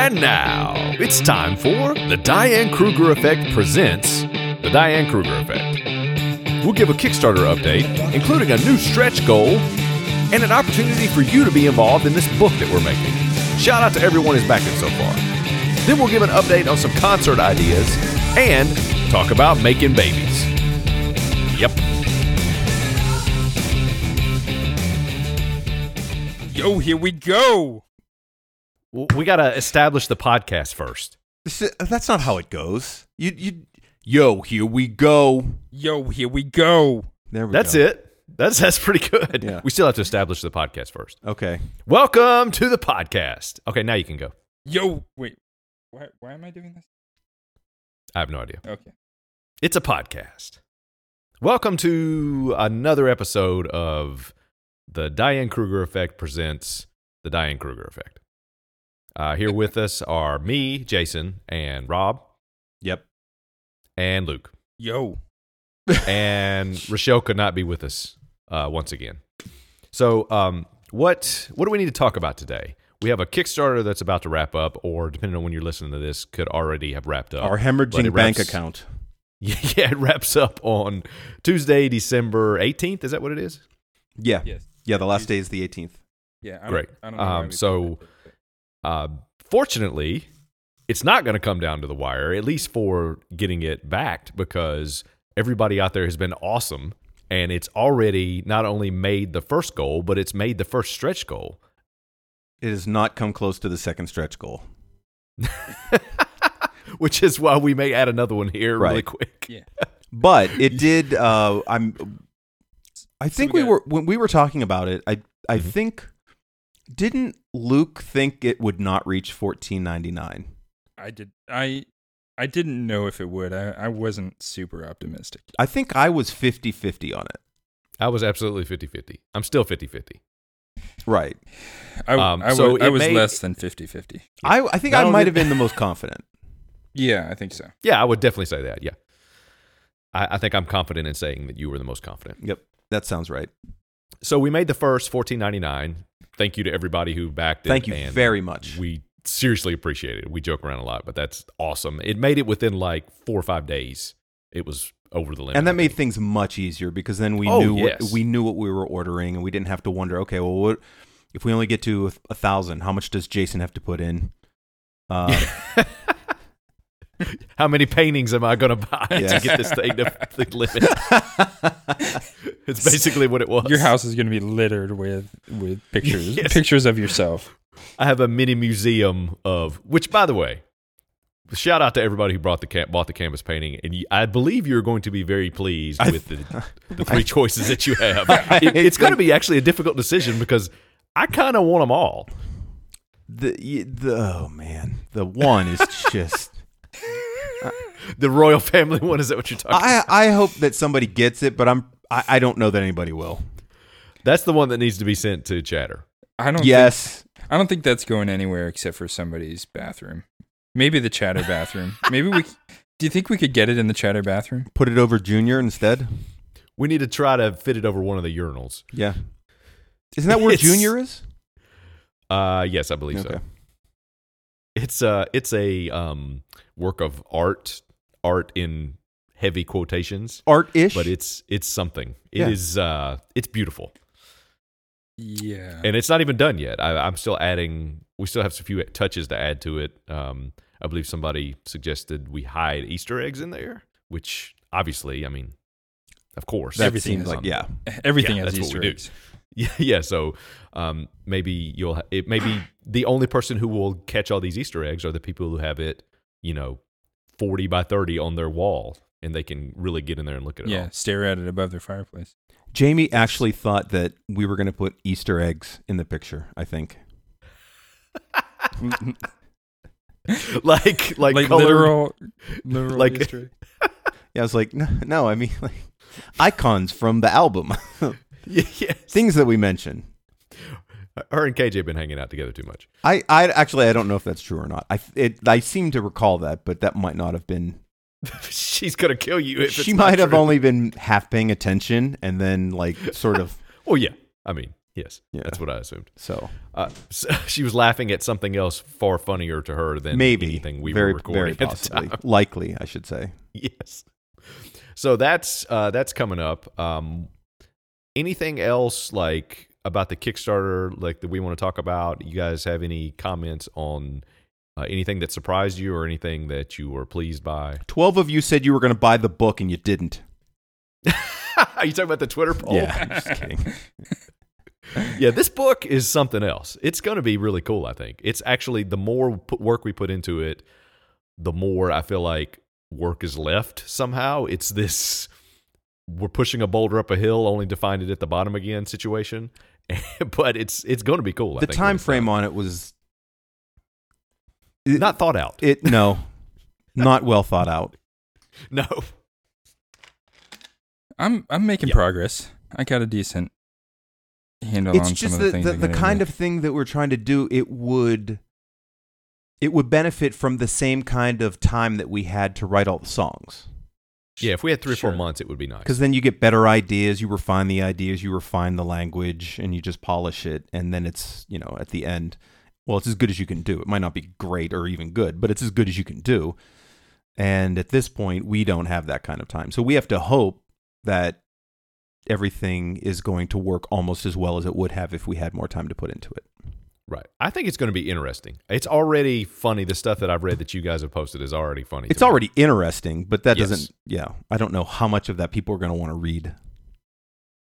And now it's time for the Diane Kruger Effect presents the Diane Kruger Effect. We'll give a Kickstarter update, including a new stretch goal and an opportunity for you to be involved in this book that we're making. Shout out to everyone who's backing so far. Then we'll give an update on some concert ideas and talk about making babies. Yep. Yo, here we go. W- We got to establish the podcast first. This- That's not how it goes. You, you, yo, here we go. Yo, here we go. There we That's go. it. That's that's pretty good. Yeah. We still have to establish the podcast first. Okay. Welcome to the podcast. Okay, now you can go. Yo, wait. Why, why am I doing this? I have no idea. Okay. It's a podcast. Welcome to another episode of the Diane Kruger Effect presents the Diane Kruger Effect. Uh, here with us are me, Jason, and Rob, Yep. and Luke. Yo. and Rochelle could not be with us uh, once again. So, um, what what do we need to talk about today? We have a Kickstarter that's about to wrap up, or depending on when you're listening to this, could already have wrapped up. Our hemorrhaging it bank account. Yeah, yeah, it wraps up on Tuesday, December 18th. Is that what it is? Yeah. Yes. Yeah. The last day is the 18th. Yeah. I Great. I don't know Um, so- that, but- Uh, fortunately, it's not going to come down to the wire, at least for getting it backed, because everybody out there has been awesome. And it's already not only made the first goal, but it's made the first stretch goal. It has not come close to the second stretch goal. which is why we may add another one here really quick. Yeah. But it did. Uh, I'm. I think we we got- were when we were talking about it. I I Mhm. think didn't Luke think it would not reach 14.99? I did. I. I didn't know if it would. I, I wasn't super optimistic. I think I was 50-50 on it. I was absolutely 50 50. I'm still 50 50. Right. I, Um, I, so wa- I was may- less than 50 50. I I think Not I only- might have been the most confident. Yeah, I think so. Yeah, I would definitely say that. Yeah. I, I think I'm confident in saying that you were the most confident. Yep. That sounds right. So we made the first 14.99. Thank you to everybody who backed it. Thank you and very much. We seriously appreciate it. We joke around a lot, but that's awesome. It made it within like four or five days. It was over the limit. and that made things much easier because then we Oh, knew yes. what, we knew what we were ordering and we didn't have to wonder okay well what if we only get to a, a thousand how much does jason have to put in uh, How many paintings am I going to buy to get this thing to the limit? It's basically what it was. Your house is going to be littered with with pictures, Yes. pictures of yourself. I have a mini museum of which, by the way, shout out to everybody who brought the bought the canvas painting, and you, I believe you're going to be very pleased I- with the, the three choices that you have. It- it's going to be actually a difficult decision because I kind of want them all. the, the oh man the one is just The royal family one is that what you're talking? i about? i hope that somebody gets it but i'm i, I don't know that anybody will That's the one that needs to be sent to Chatter. I don't. yes Think, I don't think that's going anywhere except for somebody's bathroom. Maybe the chatter bathroom. Maybe we. Do you think we could get it in the chatter bathroom? put it over junior instead We need to try to fit it over one of the urinals. yeah isn't that where It's- junior is Uh, yes, I believe so. Okay. It's uh it's a um work of art, art in heavy quotations, art-ish but it's it's something. It is Yeah. uh it's beautiful, Yeah. and it's not even done yet. I, I'm still adding. We still have a few touches to add to it. Um, I believe somebody suggested we hide Easter eggs in there, which obviously, I mean, of course, that everything seems like on- yeah Everything Yeah, has that's what Easter we do. eggs. Yeah, yeah. So um, maybe you'll ha- it maybe the only person who will catch all these Easter eggs are the people who have it, you know, forty by thirty on their wall, and they can really get in there and look at it Yeah, all. stare at it above their fireplace. jamie actually thought that we were going to put easter eggs in the picture i think like, like, like colored- literal, literal like- Easter egg. Yeah, I was like, no, no I mean, like icons from the album, Yeah, yeah. things that we mention. Her and KJ have been hanging out together too much. I, I actually, I don't know if that's true or not. I, it, I seem to recall that, but that might not have been. She's gonna kill you. If She might have true. only been half paying attention and then like sort of. Well, yeah. I mean, Yes, Yeah. that's what I assumed. So Uh, so she was laughing at something else far funnier to her than maybe anything we very were recording very at the possibly time. likely, I should say. yes. So that's uh, that's coming up. Um, anything else like about the Kickstarter like that we want to talk about? You guys have any comments on uh, anything that surprised you or anything that you were pleased by? Twelve of you said you were going to buy the book and you didn't. Are you talking about the Twitter poll? Yeah, I'm just kidding. yeah, this book is something else. It's going to be really cool, I think. It's actually the more work we put into it, the more I feel like work is left somehow. It's this we're pushing a boulder up a hill only to find it at the bottom again situation. but it's it's going to be cool. I the think, time frame done. on it was not thought out. it no, not well thought out. no. I'm I'm making Yeah. progress. I got a decent handle it's on just some of the the, things. the, I'm the kind of thing that we're trying to do it would it would benefit from the same kind of time that we had to write all the songs Yeah, if we had 3 or 4 months it would be nice. because then you get better ideas you refine the ideas you refine the language and you just polish it and then it's you know at the end well it's as good as you can do. It might not be great or even good but it's as good as you can do. And at this point we don't have that kind of time. So we have to hope that everything is going to work almost as well as it would have if we had more time to put into it Right. I think it's going to be interesting. It's already funny. The stuff that I've read that you guys have posted is already funny. It's to me. already interesting, but that Yes. doesn't. Yeah, I don't know how much of that people are going to want to read.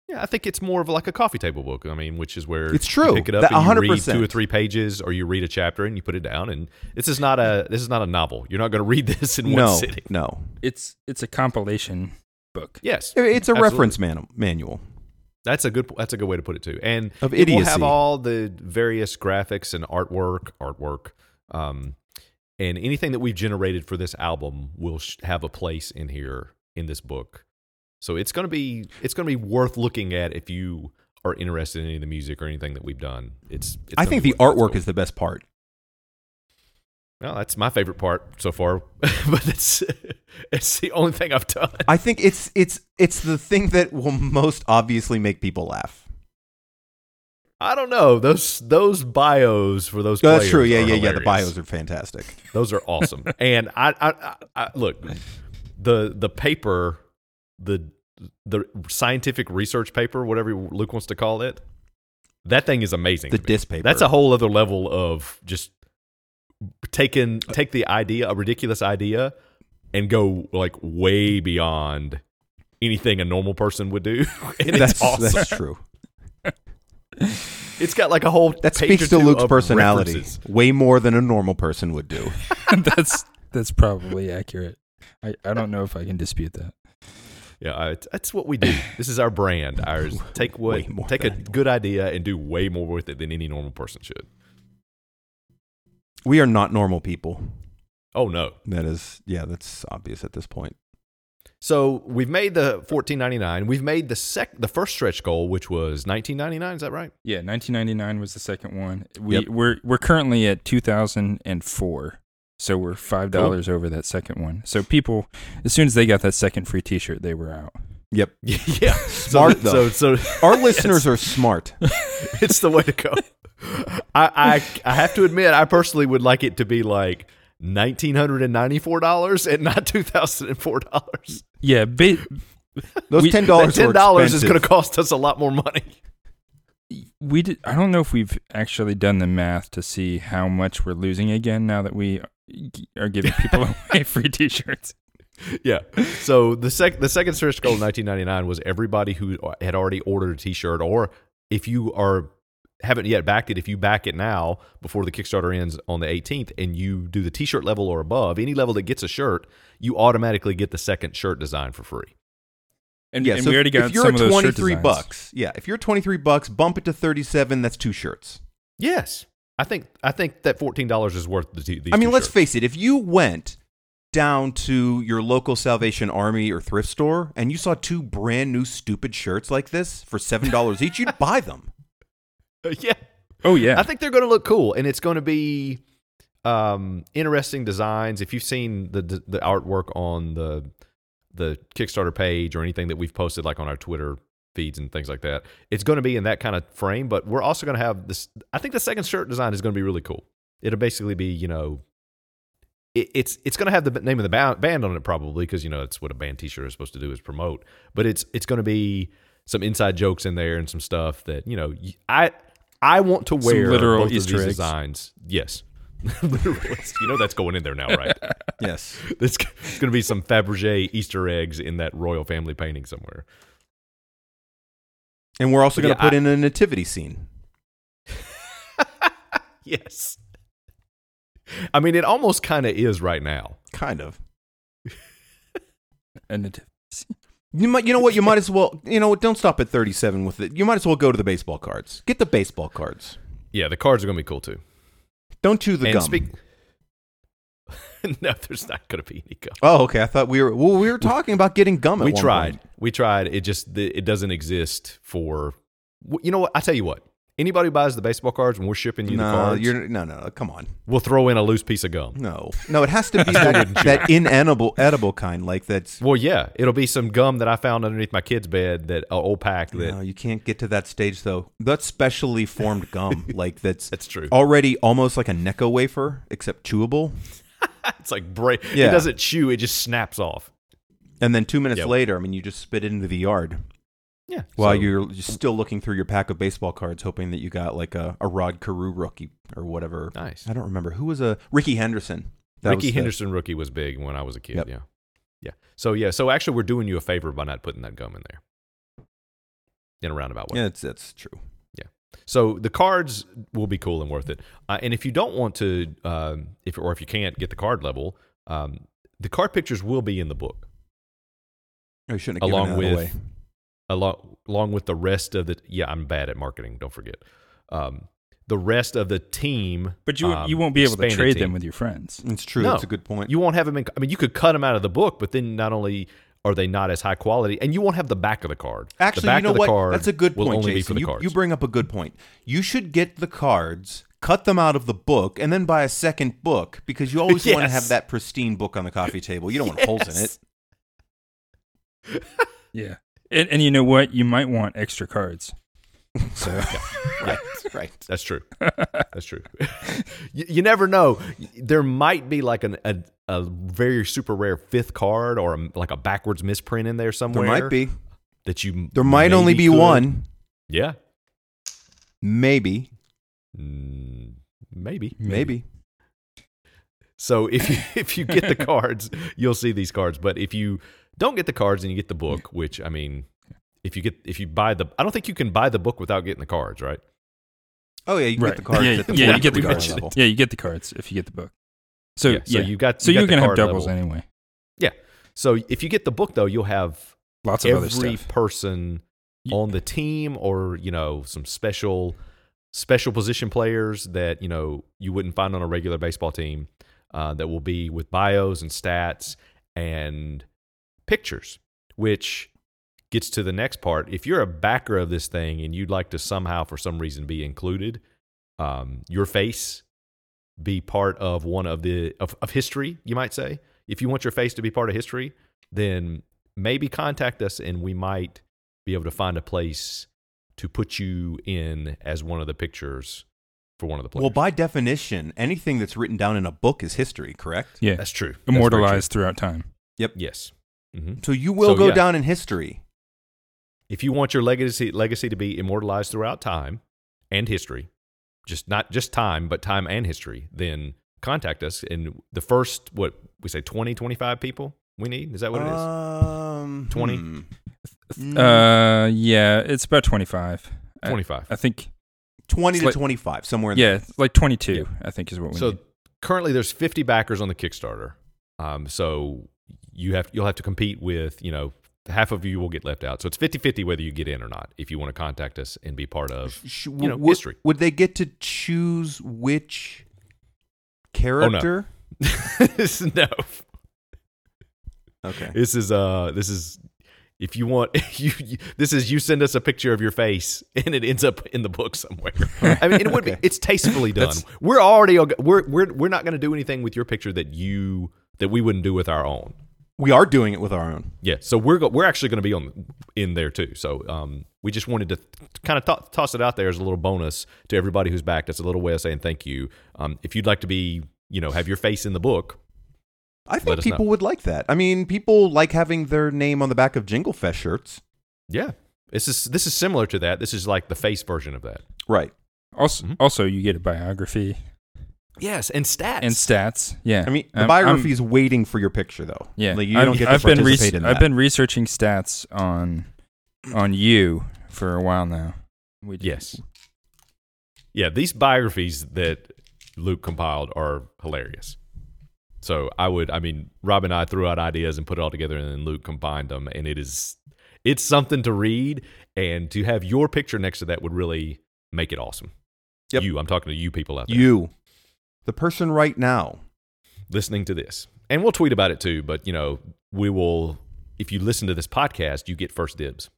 Yeah, I think it's more of like a coffee table book. I mean, which is where It's You true. pick it up That- and you read 100%. two or three pages, or you read a chapter and you put it down. And this is not a this is not a novel. You're not going to read this in one no, sitting. no, It's it's a compilation book. Yes, it's a Absolutely. reference man- manual. That's a good that's a good way to put it too. And Of it will have all the various graphics and artwork, artwork, um, and anything that we've generated for this album will sh- have a place in here in this book. So it's going to be it's to be worth looking at if you are interested in any of the music or anything that we've done. It's, it's I think the artwork cool. is the best part. Well, that's my favorite part so far, but it's it's the only thing I've done. I think it's it's it's the thing that will most obviously make people laugh. I don't know those those bios for those. That's true. players Yeah, are yeah, yeah. The bios are fantastic. Those are awesome. and I, I, I, look the the paper, the the scientific research paper, whatever Luke wants to call it. That thing is amazing. The disc paper. That's a whole other level of just taking take the idea, a ridiculous idea, and go like way beyond anything a normal person would do. and that's it's awesome. that's true. It's got like a whole That page speaks or to two Luke's personality references. way more than a normal person would do. that's that's probably accurate. I, I don't know if I can dispute that. Yeah, I, that's what we do. This is our brand. Ours take what Way take a good idea and do way more with it than any normal person should. We are not normal people. Oh no. That is, yeah, that's obvious at this point. So we've made the fourteen ninety nine. We've made the sec the first stretch goal, which was nineteen ninety nine. Is that right? Yeah, 1999 was the second one. We Yep. we're we're currently at 2004. So we're five dollars over that second one. So people, as soon as they got that second free T-shirt, they were out. Yep. yeah. Smart, so, though. So so Our listeners are smart. it's the way to go. I, I I have to admit, I personally would like it to be like nineteen hundred and ninety four dollars and not two thousand and four dollars. Yeah, ba- Those We- ten dollars. ten dollars is going to cost us a lot more money. we did. I don't know if we've actually done the math to see how much we're losing again now that we are giving people away free T-shirts. Yeah. So the sec the second stretch goal in 1999 was everybody who uh, had already ordered a T-shirt, or if you are haven't yet backed it, if you back it now before the Kickstarter ends on the 18th, and you do the T-shirt level or above, any level that gets a shirt, you automatically get the second shirt design for free. And, Yeah, and so we already got if you're some at of those shirt twenty three bucks, yeah, if you're twenty three bucks, bump it to thirty seven. That's two shirts. Yes, I think I think that fourteen dollars is worth the. T- these I mean, two let's face it. If you went down to your local Salvation Army or thrift store and you saw two brand new stupid shirts like this for seven dollars each, you'd buy them. yeah. Oh yeah, I think they're going to look cool, and it's going to be um, interesting designs. If you've seen the the artwork on the the Kickstarter page or anything that we've posted, like on our Twitter feeds and things like that. It's going to be in that kind of frame, but we're also going to have this. I think the second shirt design is going to be really cool. It'll basically be, you know, it, it's it's going to have the name of the band on it probably because you know that's what a band T-shirt is supposed to do is promote. But it's it's going to be some inside jokes in there and some stuff that you know I I want to Some wear literal both Easter of these eggs. designs. Yes. You know that's going in there now, right? Yes. There's going to be some Fabergé Easter eggs in that royal family painting somewhere. And we're also going to yeah, put I- in a nativity scene. Yes. I mean, it almost kind of is right now. Kind of. And it, You might, you know what? You might as well, you know, what, don't stop at 37 with it. You might as well go to the baseball cards. Get the baseball cards. Yeah, the cards are going to be cool too. Don't chew the and gum. speak. no, there's not going to be any gum. oh, okay. I thought we were. Well, we were talking about getting gum. At we one tried. point. We tried. It just it doesn't exist for. You know what? I tell you what. Anybody who buys the baseball cards when we're shipping you the No, cards, you're no, no. Come on. we'll throw in a loose piece of gum. No, no. It has to be that, that inedible, edible kind. Like that's. Well, yeah, it'll be some gum that I found underneath my kid's bed that uh, old pack that No, you can't get to that stage though. That's specially formed gum. like that's that's true. already almost like a Necco wafer, except chewable. It's like break. Yeah. It doesn't chew. It just snaps off. And then two minutes Yeah. later, I mean, you just spit it into the yard Yeah. while so- you're still looking through your pack of baseball cards, hoping that you got like a, a Rod Carew rookie or whatever. nice. I don't remember who was a Rickey Henderson. That Rickey was the- Henderson rookie was big when I was a kid. Yep. Yeah. Yeah. So yeah. So actually, we're doing you a favor by not putting that gum in there. In a roundabout way. Yeah, that's that's true. Yeah. So the cards will be cool and worth it. Uh, and if you don't want to, um, if or if you can't get the card level, um, the card pictures will be in the book Oh, you shouldn't have along with away. Along along with the rest of the. Yeah, I'm bad at marketing. Don't forget. Um, the rest of the team, but you um, you won't be able to trade them with your friends. It's true. No. That's a good point. You won't have them in. I mean, you could cut them out of the book, but then not only are they not as high quality, and you won't have the back of the card. the Actually, back you know of the what? card That's a good point, only be Jason. for the you, cards. you bring up a good point. You should get the cards, cut them out of the book, and then buy a second book because you always want to have that pristine book on the coffee table. You don't want holes in it. Yeah. And, and you know what? You might want extra cards. So Right, right. That's true. That's true. you, you never know. There might be like an, a a very super rare fifth card or a, like a backwards misprint in there somewhere. There might be. that you. There might only be could. one. Yeah, Maybe. Mm, maybe. Maybe. So if you if you get the cards, you'll see these cards. But if you don't get the cards and you get the book, which I mean, if you get if you buy the, I don't think you can buy the book without getting the cards, right? Oh yeah, you right. get the cards yeah, the yeah, you get the cards. level. Yeah, you get the cards if you get the book. So Yeah, yeah, you got- so you got you're gonna have doubles level. anyway. Yeah. So if you get the book though, you'll have Lots of other every stuff. person Ye- on the team or you know some special special position players that you know you wouldn't find on a regular baseball team uh, that will be with bios and stats and pictures which gets to the next part if you're a backer of this thing and you'd like to somehow for some reason be included um, your face be part of one of the of, of history you might say if you want your face to be part of history then maybe contact us and we might be able to find a place to put you in as one of the pictures for one of the players. Well, by definition, anything that's written down in a book is history, correct? Yeah, that's true. That's very immortalized throughout time. Yep. Yes. Hmm So you will So, go yeah. down in history. If you want your legacy legacy to be immortalized throughout time and history, just not just time, but time and history, then contact us. And the first, what we say, 20, 25 people we need? Is that what it is? Um, 20? hmm. Uh, yeah, it's about twenty five. 25. I think. 20 to like- 25, somewhere in Yeah, it's like twenty two. Yeah. I think is what we need. so need. currently there's 50 backers on the Kickstarter. Um, so you have you'll have to compete with, you know, half of you will get left out. So it's 50-50 whether you get in or not if you want to contact us and be part of you know, would, history. Would they get to choose which Oh, character? no. Okay. This is uh this is if you want you, you this is you send us a picture of your face and it ends up in the book somewhere. I mean it would be it's tastefully done. We're already we're we're we're not going to do anything with your picture that you that we wouldn't do with our own. We are doing it with our own. Yeah, so we're go- we're actually going to be on in there too. So um, we just wanted to kind of to- toss it out there as a little bonus to everybody who's backed That's a little way of saying thank you. Um, if you'd like to be, you know, have your face in the book, I Let think us people know. would like that. I mean, people like having their name on the back of Jingle Fest shirts. yeah, this is this is similar to that. This is like the face version of that. Right. Also, Mhm. also you get a biography Yes, and stats and stats. Yeah, I mean, um, the I'm- biography is waiting for your picture, though. yeah, Like, you I've, don't get to I've been participate in that. I've been researching stats on on you for a while now. We Yes. Yeah, these biographies that Luke compiled are hilarious. So I would, I mean, Rob and I threw out ideas and put it all together, and then Luke combined them, and it is, it's something to read, and to have your picture next to that would really make it awesome. Yep. You, I'm talking to you people out there You, the person right now. listening to this, and we'll tweet about it too. But you know, we will. If you listen to this podcast, you get first dibs.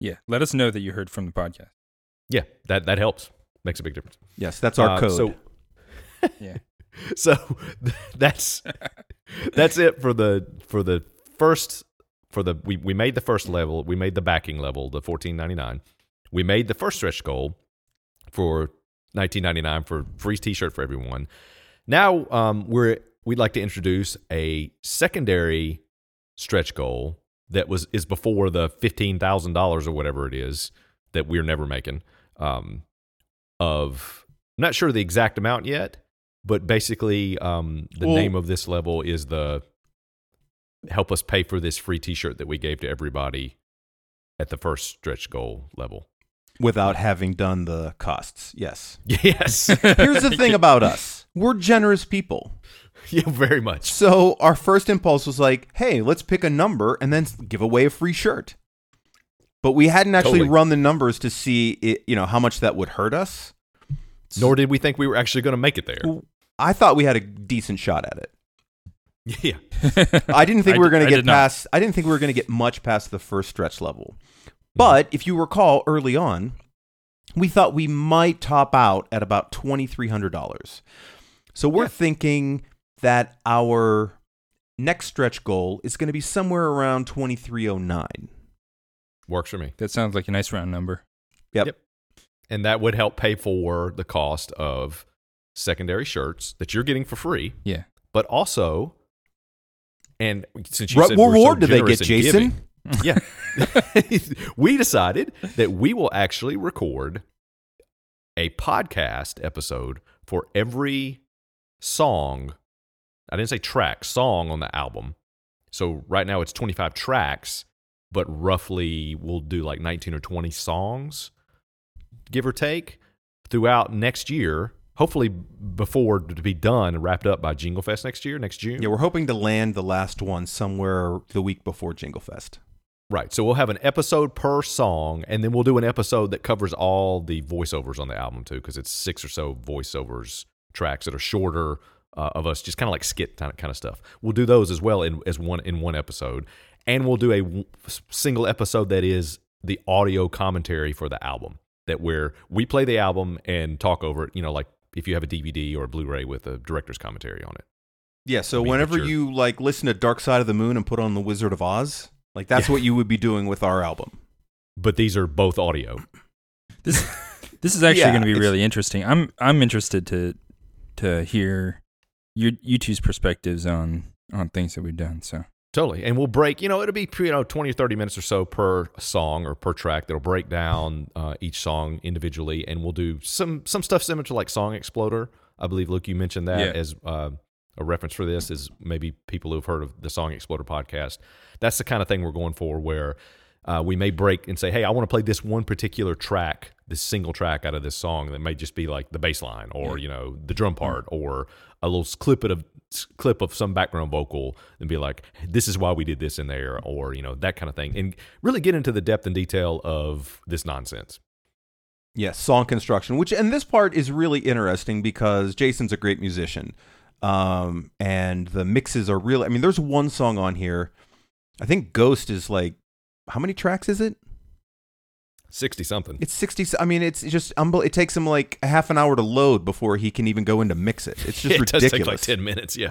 Yeah, let us know that you heard from the podcast. Yeah, that that helps. Makes a big difference. Yes, that's our Uh, code. So Yeah. so that's that's it for the for the first for the we, we made the first level we made the backing level the 1499 we made the first stretch goal for 1999 for free t-shirt for everyone. Now um we're we'd like to introduce a secondary stretch goal that was is before the $15000 or whatever it is that we're never making um of I'm not sure the exact amount yet but basically um, the Well- name of this level is the help us pay for this free t-shirt that we gave to everybody at the first stretch goal level without having done the costs. Yes. yes Here's the thing about us we're generous people. yeah very much So our first impulse was like, hey, let's pick a number and then give away a free shirt. But we hadn't actually Totally. run the numbers to see it, you know, how much that would hurt us. nor did we think we were actually going to make it there I thought we had a decent shot at it. yeah I didn't think I we were going I to get did not. past. I didn't think we were going to get much past the first stretch level. But if you recall, early on, we thought we might top out at about twenty three hundred dollars. So we're Yeah. thinking that our next stretch goal is going to be somewhere around twenty three oh nine. works for me that sounds like a nice round number. Yep. Yep. and that would help pay for the cost of secondary shirts that you're getting for free Yeah. but also and since you What said we're so reward do they get, Jason? giving- yeah. we decided that we will actually record a podcast episode for every song. I didn't say track, song on the album. So right now it's 25 tracks, but roughly we'll do like 19 or 20 songs, give or take, throughout next year. Hopefully before to be done and wrapped up by Jingle Fest next year, next June. Yeah, we're hoping to land the last one somewhere the week before Jingle Fest. Right. So we'll have an episode per song, and then we'll do an episode that covers all the voiceovers on the album too, because it's six or so voiceovers tracks that are shorter uh, of us, just kind of like skit kind of, stuff. We'll do those as well in as one in one episode, and we'll do a w- single episode that is the audio commentary for the album. That where we play the album and talk over it. You know, like if you have a DVD or a Blu-ray with a director's commentary on it. Yeah, so I mean, whenever you like listen to Dark Side of the Moon and put on the Wizard of Oz, like that's Yeah. what you would be doing with our album. But these are both audio. This this is actually Yeah, going to be really interesting. I'm I'm interested to to hear your you two's perspectives on on things that we've done. So Totally. And we'll break, you know, it'll be, you know, 20 or 30 minutes or so per song or per track that'll break down uh, each song individually. And we'll do some some stuff similar to like Song Exploder. I believe, Luke, you mentioned that Yeah. as uh, a reference for this is maybe people who've heard of the Song Exploder podcast. That's the kind of thing we're going for where uh, we may break and say, hey, I want to play this one particular track, this single track out of this song that may just be like the bass line or, you know, the drum part or a little clip of clip of some background vocal and be like this is why we did this in there or you know that kind of thing and really get into the depth and detail of this nonsense Yes, song construction, which and this part is really interesting because Jason's a great musician. Um, and the mixes are real. I mean, there's one song on here. I think Ghost is like how many tracks is it? 60 something It's 60 I mean, it's just unbel- it takes him like a half an hour to load before he can even go in to mix it. It's just it ridiculous. does take like 10 minutes yeah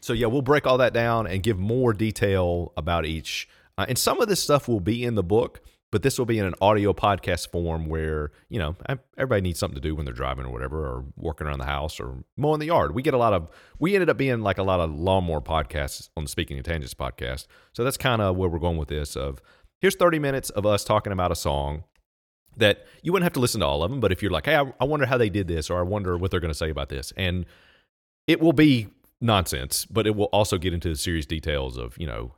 so yeah, we'll break all that down and give more detail about each. Uh, and some of this stuff will be in the book, but this will be in an audio podcast form where you know everybody needs something to do when they're driving or whatever, or working around the house or mowing the yard. We get a lot of. We ended up being like a lot of lawnmower podcasts on the Speaking of Tangents podcast. So that's kind of where we're going with this. Of here's 30 minutes of us talking about a song that you wouldn't have to listen to all of them, but if you're like, hey, I, I wonder how they did this, or I wonder what they're going to say about this, and it will be nonsense, but it will also get into the serious details of you know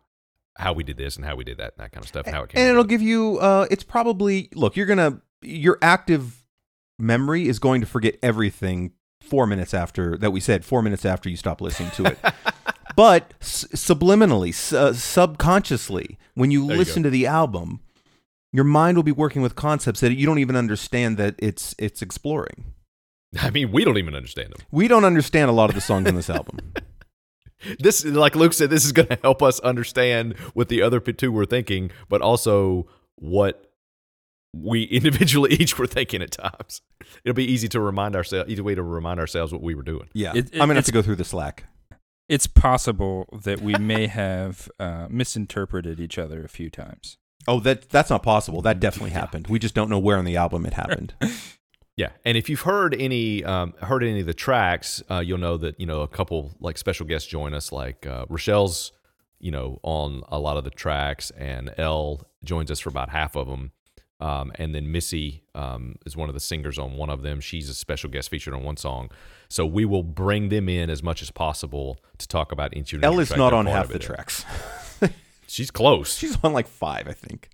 how we did this and how we did that and that kind of stuff and how it came. And it'll together. give you. Uh, it's probably look. You're gonna your active memory is going to forget everything four minutes after that we said. Four minutes after you stop listening to it. but s- subliminally, s- uh, subconsciously, when you There listen go. to the album, your mind will be working with concepts that you don't even understand that it's it's exploring. I mean, we don't even understand them. We don't understand a lot of the songs in this album. This, like Luke said, this is going to help us understand what the other two were thinking, but also what we individually each were thinking at times. It'll be easy to remind ourselves, easy way to remind ourselves what we were doing. Yeah, It- it- I'm gonna have to go through the Slack. It's possible that we may have uh, misinterpreted each other a few times. Oh, that that's not possible. That definitely happened. We just don't know where on the album it happened. Yeah, and if you've heard any um, heard any of the tracks, uh, you'll know that you know a couple like special guests join us, like uh, Rochelle's, you know, on a lot of the tracks, and Elle joins us for about half of them, um, and then Missy um, is one of the singers on one of them. She's a special guest featured on one song, so we will bring them in as much as possible to talk about each. Elle is not on half the tracks. She's close. She's on like five, I think.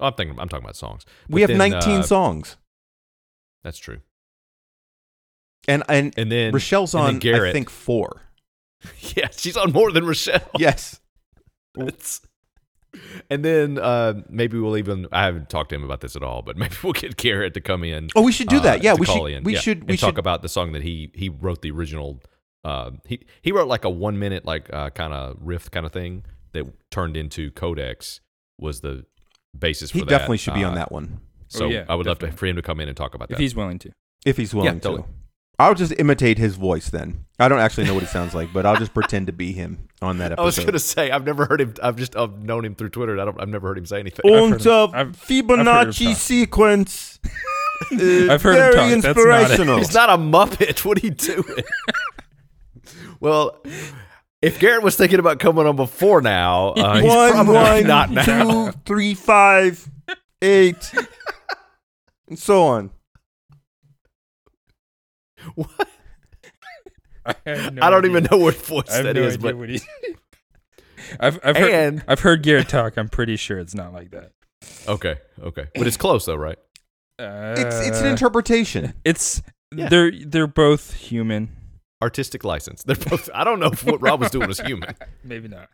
I'm thinking. I'm talking about songs. We have then, 19 uh, songs, That's true. and and And then Rochelle's and then on I think four. Yeah, she's on more than Rochelle. Yes. It's- and then uh, maybe we'll even I haven't talked to him about this at all, but maybe we'll get Garrett to come in. Oh, we should do uh, that. Yeah, we call should. in. We Yeah, should. We talk should. about the song that he he wrote the original. Uh, he he wrote like a one minute like uh, kind of riff kind of thing that turned into Codex was the basis. He for that. definitely should be on Uh, that one So Oh, yeah, I would love to for him to come in and talk about that. If he's willing to. if he's willing totally. to. I'll just imitate his voice then. I don't actually know what it sounds like, but I'll just pretend to be him on that I was gonna say I've never heard him. I've just I've known him through Twitter. and I don't. I've never heard him say anything. I've heard Und him- uh, I've- I've heard him Fibonacci sequence. Uh, I've heard him very talk. That's not it. inspirational. He's not a Muppet. What are you doing? well, if Garrett was thinking about coming on before now, uh, he's One, probably one, not now. two, three, five, eight, and so on. What? I, no I don't idea. even know what voice I have that no is, idea but what he. I've I've heard, and I've heard Garrett talk. I'm pretty sure it's not like that. okay, okay, but it's close though, right? Uh, It's it's an interpretation. It's Yeah. they're they're both human. Artistic license. They're both. I don't know if what Rob was doing was human. Maybe not.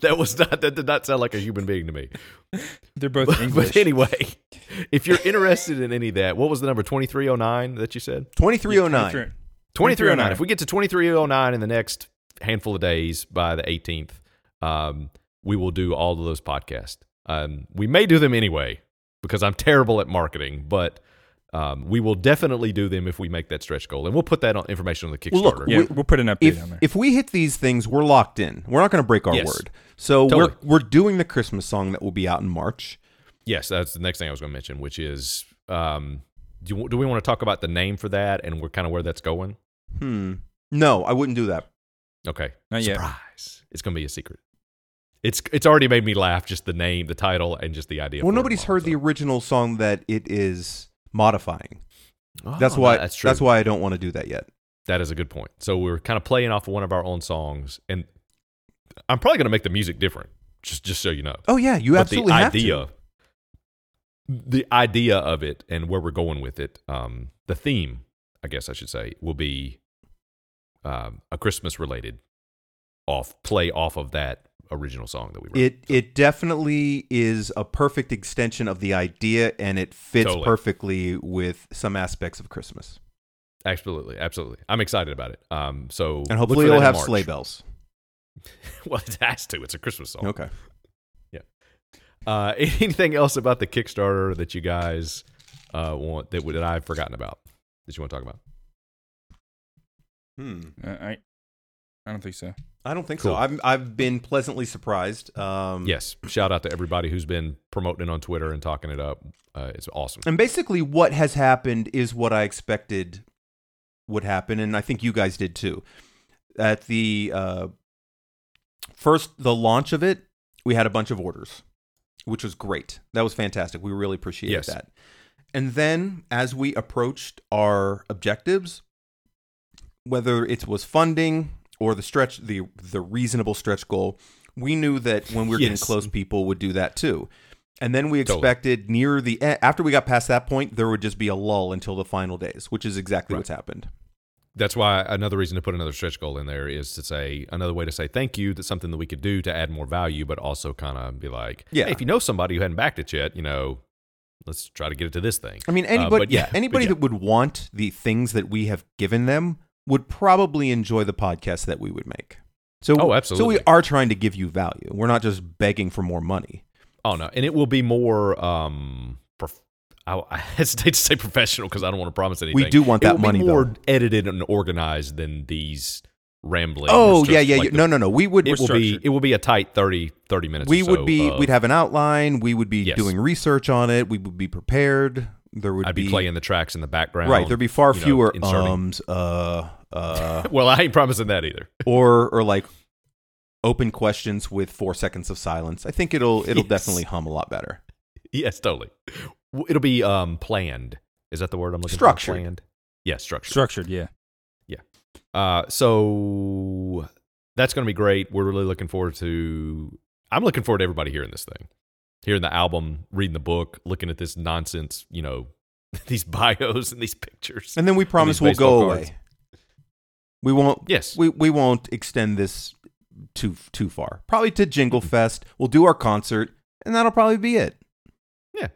That was not. That did not sound like a human being to me. They're both But, English. but anyway, if you're interested in any of that, what was the number? Twenty three oh nine that you said. Twenty three oh nine. 2309. If we get to 2309 in the next handful of days by the 18th, um, we will do all of those podcasts. Um, we may do them anyway because I'm terrible at marketing, but um, we will definitely do them if we make that stretch goal. And we'll put that on information on the Kickstarter. Well, look, Yeah, We- we'll put an update If on there. if we hit these things, we're locked in. We're not going to break our Yes. word. So Totally. we're we're doing the Christmas song that will be out in March. yes, that's the next thing I was going to mention, which is um, do, do we want to talk about the name for that and we're kind of where that's going? Hmm. No, I wouldn't do that. Okay. Not yet. Surprise. It's going to be a secret. It's it's already made me laugh just the name, the title, and just the idea. Well, nobody's alone, heard the original song that it is modifying. that's Oh, why. that's true. That's why I don't want to do that yet. That is a good point. So we're kind of playing off of one of our own songs, and I'm probably going to make the music different, just just so you know. Oh yeah, you but absolutely the have to. the idea of it, and where we're going with it, um, the theme, I guess I should say, will be um, a Christmas related off play off of that original song that we wrote. It it definitely is a perfect extension of the idea, and it fits Totally. perfectly with some aspects of Christmas. absolutely, absolutely. I'm excited about it. Um, so And hopefully, for that it'll have March. sleigh bells. well, it has to. It's a Christmas song. Okay. Yeah. Uh, anything else about the Kickstarter that you guys uh, want that, that I've forgotten about that you want to talk about? Hmm. Uh, I I don't think so. I don't think Cool. so. I've I've been pleasantly surprised. Um, Yes. Shout out to everybody who's been promoting it on Twitter and talking it up. Uh, it's awesome. And basically, what has happened is what I expected would happen, and I think you guys did too. At the uh, first, the launch of it, we had a bunch of orders, which was great. That was fantastic. We really appreciated Yes. that. And then, as we approached our objectives, whether it was funding or the stretch, the the reasonable stretch goal, we knew that when we were getting close, people would do that too. And then we Totally. expected near the e- after we got past that point, there would just be a lull until the final days, which is exactly Right. what's happened. That's why another reason to put another stretch goal in there is to say another way to say thank you. That's something that we could do to add more value, but also kind of be like, Yeah. hey, if you know somebody who hadn't backed it yet, you know, let's try to get it to this thing. I mean, Uh, anybody, but yeah, but anybody yeah. that would want the things that we have given them would probably enjoy the podcast that we would make. So, Oh, absolutely. So we are trying to give you value. We're not just begging for more money. Oh no, and it will be more. um prof- I, I hesitate to say professional because I don't want to promise anything. We do want It that will money, be more though. edited and organized than these rambling. Oh just yeah, yeah, like yeah. the- No, no, no. We would It will be. It will be a tight 30, 30 minutes. we or would so be of- we'd have an outline. We would be Yes. doing research on it. We would be prepared. There would I'd be, playing the tracks in the background. right. There'd be far you know, fewer inserting. ums, uh, uh, Well, I ain't promising that either. or or like open questions with four seconds of silence. I think it'll it'll Yes. definitely hum a lot better. Yes, totally. It'll be um planned. Is that the word I'm looking Structured. for? Planned. Yeah, structured. Structured, yeah. Uh, so that's going to be great. We're really looking forward to. I'm looking forward to everybody hearing this thing, hearing the album, reading the book, looking at this nonsense. You know, these bios and these pictures. And then we promise we'll go cards. away. We won't. yes, We we won't extend this too too far. Probably to Jingle Fest. We'll do our concert, and that'll probably be it. yeah.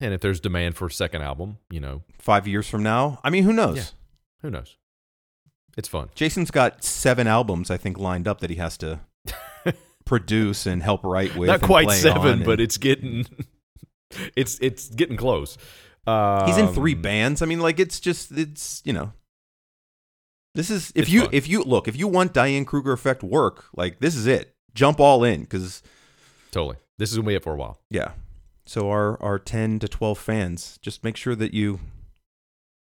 And if there's demand for a second album, you know, Five years from now, I mean, who knows? Yeah. who knows? It's fun. Jason's got seven albums, I think, lined up that he has to produce and help write with. Not quite seven, but and- it's getting, it's it's getting close. he's in three Um, bands. I mean, like it's just it's you know. This is if you fun. if you look if you want Diane Kruger effect work like this is it jump all in because Totally. This is gonna be it for a while. yeah so our our 10 to 12 fans just make sure that you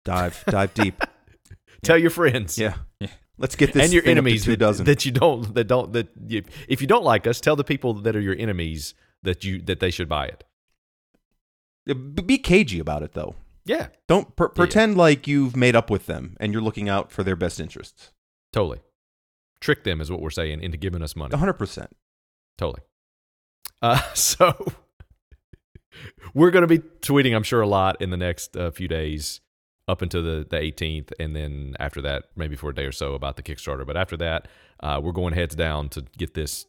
dive dive deep Tell your friends. yeah Yeah. let's get this and your thing up to enemies that, dozen that you don't that don't that you, if you don't like us, tell the people that are your enemies that you that they should buy it. Be cagey about it though Yeah, don't pr- pretend like you've made up with them and you're looking out for their best interests totally. Trick them is what we're saying into giving us money. 100% Totally. Uh, so we're going to be tweeting, I'm sure, a lot in the next uh, few days up until the, the 18th. And then after that, maybe for a day or so about the Kickstarter. But after that, uh, we're going heads down to get this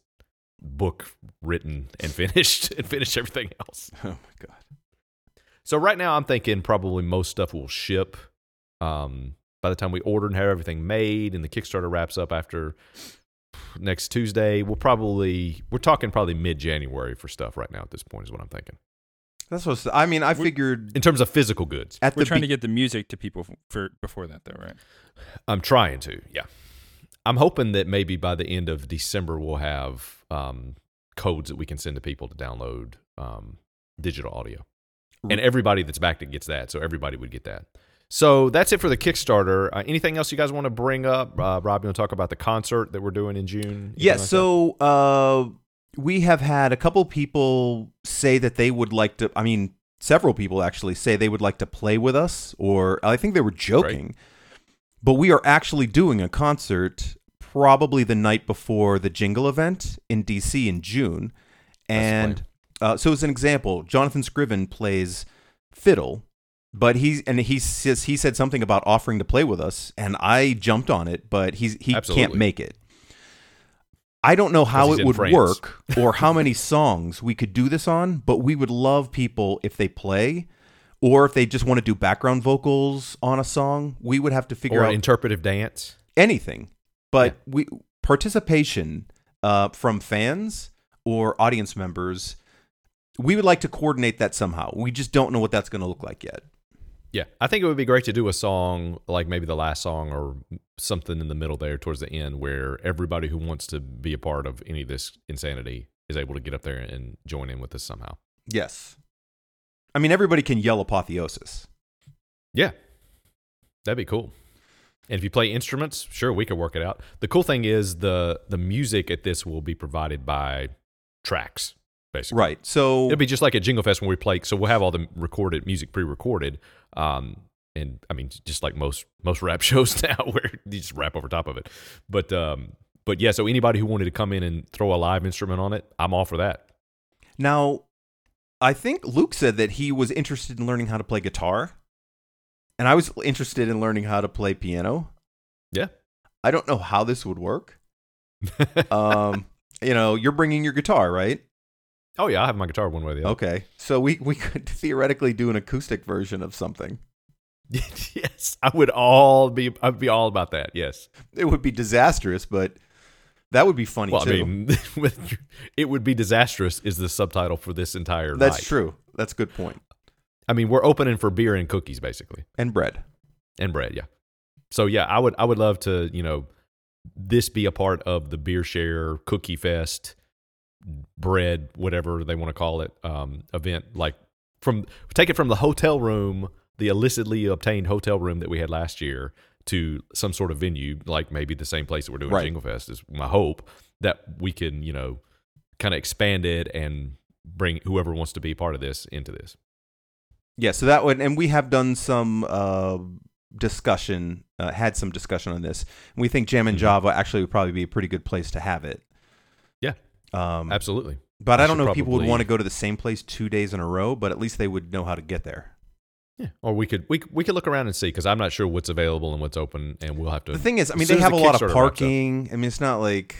book written and finished and finish everything else. oh my god So right now, I'm thinking probably most stuff will ship um, by the time we order and have everything made, and the Kickstarter wraps up after next Tuesday. We'll probably we're talking probably mid January for stuff right now. At this point, is what I'm thinking that's what I mean I figured in terms of physical goods. at We're the trying be- to get the music to people for before that, though, right? I'm trying to, yeah. I'm hoping that maybe by the end of December we'll have um, codes that we can send to people to download um, digital audio, and everybody that's backed it gets that. So everybody would get that. So that's it for the Kickstarter. Uh, anything else you guys want to bring up? Uh, Rob, you want to talk about the concert that we're doing in June? Yeah, like that? so uh, we have had a couple people say that they would like to. I mean, several people actually say they would like to play with us, or I think they were joking. But we are actually doing a concert probably the night before the Jingle event in DC in June. And uh, so, as an example, Jonathan Scriven plays fiddle, but he's and he says he said something about offering to play with us, and I jumped on it, but he's he can't make it. I don't know how it would France. work or how many songs we could do this on, but we would love people if they play or if they just want to do background vocals on a song. We would have to figure or out interpretive dance. anything. But we participation uh, from fans or audience members, we would like to coordinate that somehow. We just don't know what that's going to look like yet. Yeah, I think it would be great to do a song like maybe the last song or something in the middle there towards the end where everybody who wants to be a part of any of this insanity is able to get up there and join in with us somehow. Yes. I mean, everybody can yell apotheosis. Yeah, that'd be cool. And if you play instruments, sure, we could work it out. The cool thing is the the music at this will be provided by tracks, basically. Right. So It'll be just like at Jingle Fest when we play. So we'll have all the recorded music pre-recorded, um, and I mean, just like most most rap shows now, where you just rap over top of it. But um, but yeah, so anybody who wanted to come in and throw a live instrument on it, I'm all for that. now, I think Luke said that he was interested in learning how to play guitar, and I was interested in learning how to play piano. Yeah. I don't know how this would work. Um, you know, you're bringing your guitar, right? Oh yeah, I have my guitar one way or the other. Okay. So we we could theoretically do an acoustic version of something. yes, I would all be. I'd be all about that. Yes. It would be disastrous, but that would be funny Well, I too. mean, it would be disastrous. Is the subtitle for this entire That's night. true. That's a good point. I mean, we're opening for beer and cookies, basically. And bread. and bread yeah so yeah i would i would love to you know this be a part of the beer share cookie fest bread whatever they want to call it um event like from take it from the hotel room the illicitly obtained hotel room that we had last year to some sort of venue like maybe the same place that we're doing Right. jingle fest is my hope that we can you know kind of expand it and bring whoever wants to be part of this into this Yeah, so that would, and we have done some uh, discussion, uh, had some discussion on this. We think Jammin' Mhm. Java actually would probably be a pretty good place to have it. Um, absolutely but I I don't know if people would want to go to the same place two days in a row, but at least they would know how to get there. Yeah, or we could we we could look around and see because I'm not sure what's available and what's open, and we'll have to. The thing is, I mean, they have a lot of Kickstarter wraps up. parking. I mean, it's not like,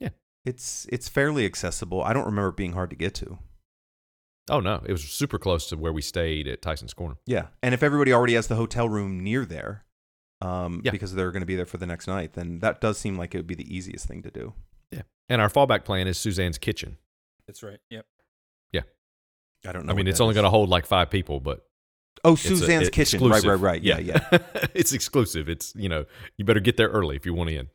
Yeah. it's it's fairly accessible. I don't remember it being hard to get to. Oh no, it was super close to where we stayed at Tyson's Corner. Yeah, and if everybody already has the hotel room near there, um, Yeah. because they're going to be there for the next night, then that does seem like it would be the easiest thing to do. And our fallback plan is Suzanne's Kitchen. That's right. Yep. Yeah. I don't know. I mean, it's only going to hold like five people, but Oh, it's a- Suzanne's Kitchen. Right, exclusive. right, right. Yeah, yeah. it's exclusive. It's you know you better get there early if you want to in.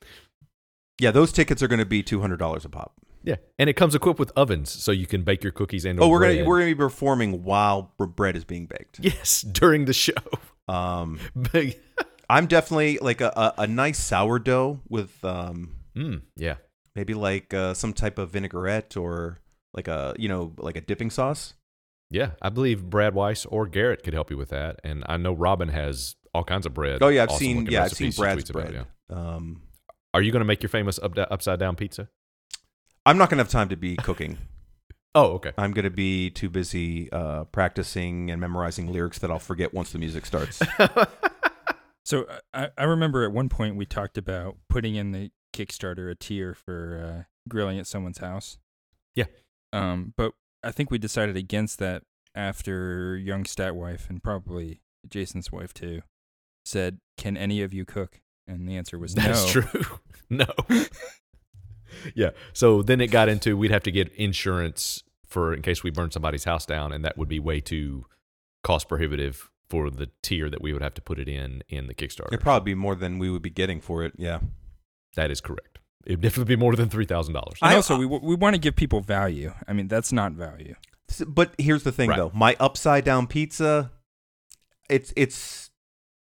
Yeah, those tickets are going to be two hundred dollars a pop. Yeah, and it comes equipped with ovens, so you can bake your cookies and Oh, we're bread. gonna we're gonna be performing while bread is being baked. yes during the show. Um, Big- I'm definitely like a, a, a nice sourdough with um mm, yeah, maybe like uh, some type of vinaigrette or like a you know like a dipping sauce. yeah. I believe Brad Weiss or Garrett could help you with that, and I know Robin has all kinds of bread. Oh yeah, I've awesome seen looking yeah I've seen Brad's tweets about, bread. yeah. Um, Are you going to make your famous up, upside down pizza? I'm not gonna have time to be cooking. Oh, okay. I'm gonna be too busy uh, practicing and memorizing lyrics that I'll forget once the music starts. So I, I remember at one point we talked about putting in the Kickstarter a tier for uh, grilling at someone's house. Yeah. Um, but I think we decided against that after young stat wife and probably Jason's wife too said, "Can any of you cook?" And the answer was That's no. true. no. yeah. So then it got into we'd have to get insurance for in case we burn somebody's house down, and that would be way too cost prohibitive for the tier that we would have to put it in in the Kickstarter. It'd probably be more than we would be getting for it. Yeah. That is correct. It would definitely be more than three thousand dollars. I- also, we we want to give people value. I mean, that's not value. But here's the thing, Right. though. My upside down pizza, it's it's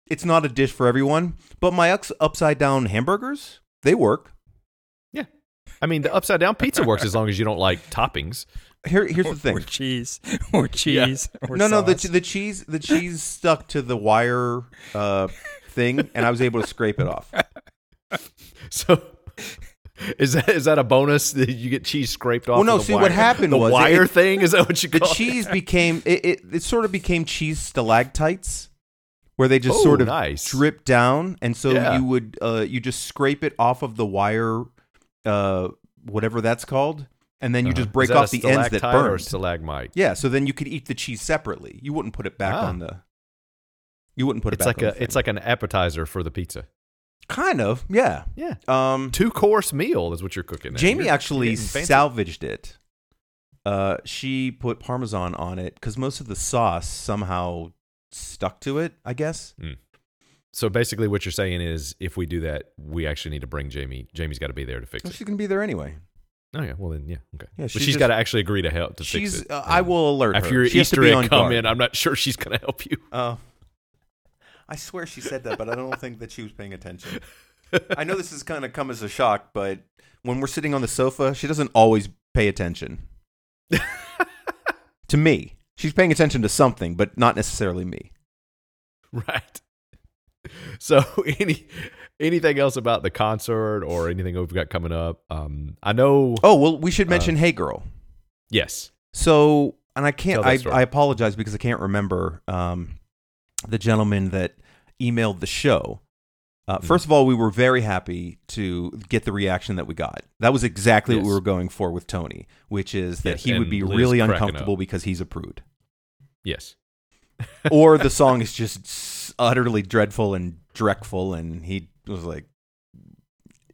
it's not a dish for everyone. But my ups- upside down hamburgers, they work. Yeah, I mean, the upside down pizza works as long as you don't like toppings. Here, here's or, the thing. Or cheese. Or cheese. Or no, no, the the cheese the cheese stuck to the wire uh, thing, and I was able to scrape it off. So. Is that is that a bonus that you get cheese scraped off? Well, no, of the see, what happened the was wire it- thing. Is that what you The call it? cheese became it, it. It sort of became cheese stalactites, where they just Oh, sort of nice. drip down, and so Yeah. you would uh, you just scrape it off of the wire, uh, whatever that's called, and then you Uh-huh. just break off the ends that burned. stalagmite. Yeah, so then you could eat the cheese separately. You wouldn't put it back Ah. on the. You wouldn't put it It's back. like on a the it's like an appetizer for the pizza. Kind of yeah. Yeah, Um, two course meal is what you're cooking. there. Jamie You're actually getting fancy. salvaged it. Uh, she put parmesan on it because most of the sauce somehow stuck to it. I guess. So basically, what you're saying is, if we do that, we actually need to bring Jamie. Jamie's got to be there to fix Well, it. she's gonna be there anyway. Oh yeah, well then yeah, okay. Yeah, but she's she's got to actually agree to help to She's. fix it. Uh, I will alert After her. your She has to Easter be egg on come guard. in, I'm not sure she's going to help you. Oh. I swear she said that, but I don't think that she was paying attention. I know this is kind of come as a shock, but when we're sitting on the sofa, she doesn't always pay attention. to me. She's paying attention to something, but not necessarily me. Right. So any anything else about the concert or anything we've got coming up? Um, I know. Oh, well, we should mention Hey Girl. Yes. So, and I can't, I. I apologize because I can't remember um, the gentleman that emailed the show. Uh, Mm. First of all, we were very happy to get the reaction that we got. That was exactly what we were going for with Tony, which is that Yes, he would be Liz really uncomfortable up. because he's a prude. Yes. or the song is just utterly dreadful and dreckful, and he was like,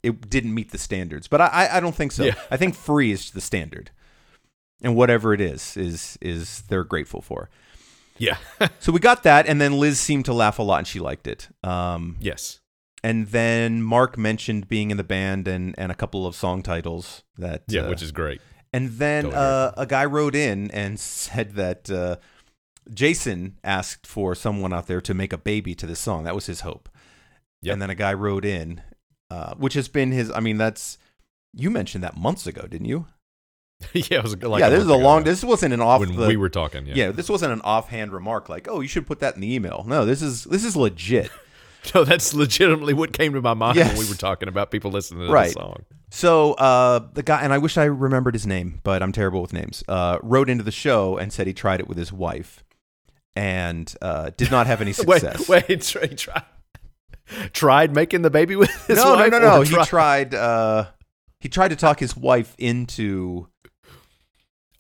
it didn't meet the standards. But I, I, I don't think so. Yeah. I think free is the standard, and whatever it is, is is they're grateful for. Yeah. So we got that, and then Liz seemed to laugh a lot, and she liked it. Um, yes. and then Mark mentioned being in the band and and a couple of song titles that Yeah, uh, which is great. and then uh, a guy wrote in and said that uh, Jason asked for someone out there to make a baby to this song. That was his hope. Yep. And then a guy wrote in, uh, which has been his. I mean, that's you mentioned that months ago, didn't you? yeah, it was like yeah, this is a long. This wasn't an off when the. we were talking. Yeah. yeah, this wasn't an offhand remark like, "Oh, you should put that in the email." No, this is this is legit. No, that's legitimately what came to my mind when we were talking about people listening to Right. the song. So uh, the guy, and I wish I remembered his name, but I'm terrible with names. Uh, wrote into the show and said he tried it with his wife, and uh, did not have any success. Wait, wait, try, try, tried making the baby with his no, wife? no, no, no. or He tried. Uh, he tried to talk his wife into.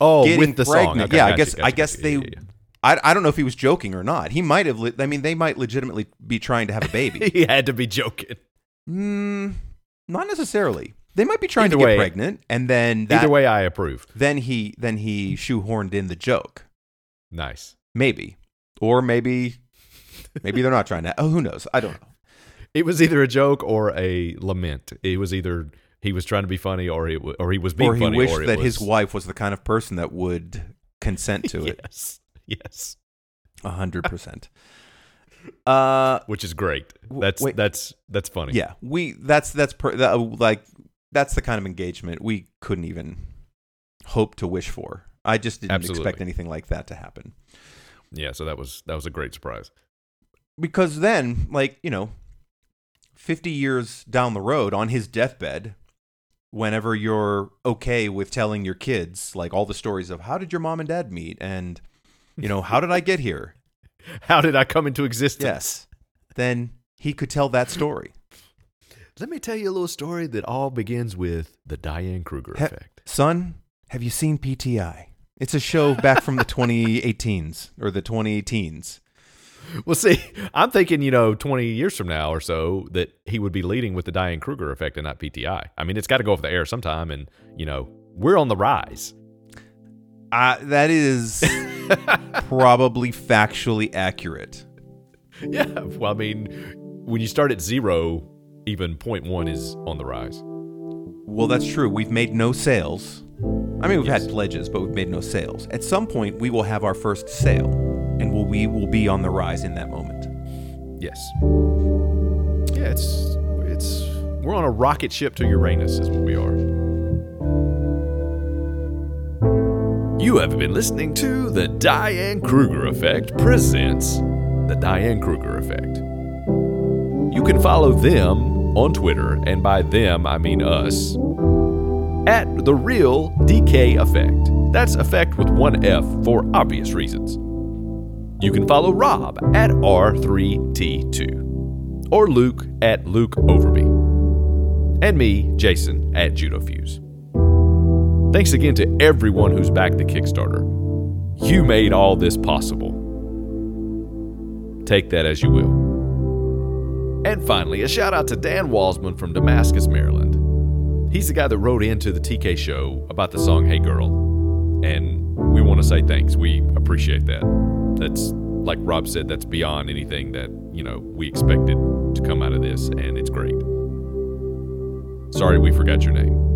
Oh, with the song. pregnant. Okay, Yeah, I gotcha, guess- I guess gotcha. they- Yeah, yeah, I, I don't know if he was joking or not. He might have. Le- I mean, they might legitimately be trying to have a baby. he had to be joking. mm, not necessarily. They might be trying Either to get way- pregnant, and then that, Either way, I approve. then he then he shoehorned in the joke. Nice. Maybe, or maybe, maybe they're not trying to. Oh, who knows? I don't know. It was either a joke or a lament. It was either he was trying to be funny or wa- or he was being or he funny wished or that was, his wife was the kind of person that would consent to it. Yes. Yes. A hundred percent. Uh, Which is great. That's wait. that's that's funny. yeah, we that's that's per, that, like that's the kind of engagement we couldn't even hope to wish for. I just didn't expect anything like that to happen Yeah, so that was that was a great surprise. because then, like you know, fifty years down the road, on his deathbed, whenever you're okay with telling your kids like all the stories of how did your mom and dad meet and you know how did I get here How did I come into existence? Yes. Then he could tell that story. Let me tell you a little story that all begins with the Diane Kruger effect. Son, have you seen PTI? It's a show back from the 2018s or the 2018s. Well, see, I'm thinking, you know, 20 years from now or so that he would be leading with the Diane Kruger effect and not PTI. I mean, it's got to go off the air sometime, and you know, we're on the rise. Uh, that is probably factually accurate. Yeah. Well, I mean, when you start at zero, even point one is on the rise. Well, that's true. We've made no sales. I mean, we've Yes. had pledges, but we've made no sales. At some point, we will have our first sale, and we'll, we will be on the rise in that moment. Yes. Yeah, it's it's we're on a rocket ship to Uranus, is what we are. You have been listening to the Diane Kruger Effect presents the Diane Kruger Effect. You can follow them on Twitter, and by them I mean us, at the real DK Effect. That's effect with one F for obvious reasons. You can follow Rob at R3T2 or Luke at Luke Overbey, and me, Jason, at JudoFuse. Thanks again to everyone who's backed the Kickstarter. You made all this possible. Take that as you will. And finally, a shout out to Dan Walsman from Damascus, Maryland. He's the guy that wrote into the TK show about the song Hey Girl. And we want to say thanks. We appreciate that. That's like Rob said, that's beyond anything that you know we expected to come out of this, and it's great. Sorry, we forgot your name.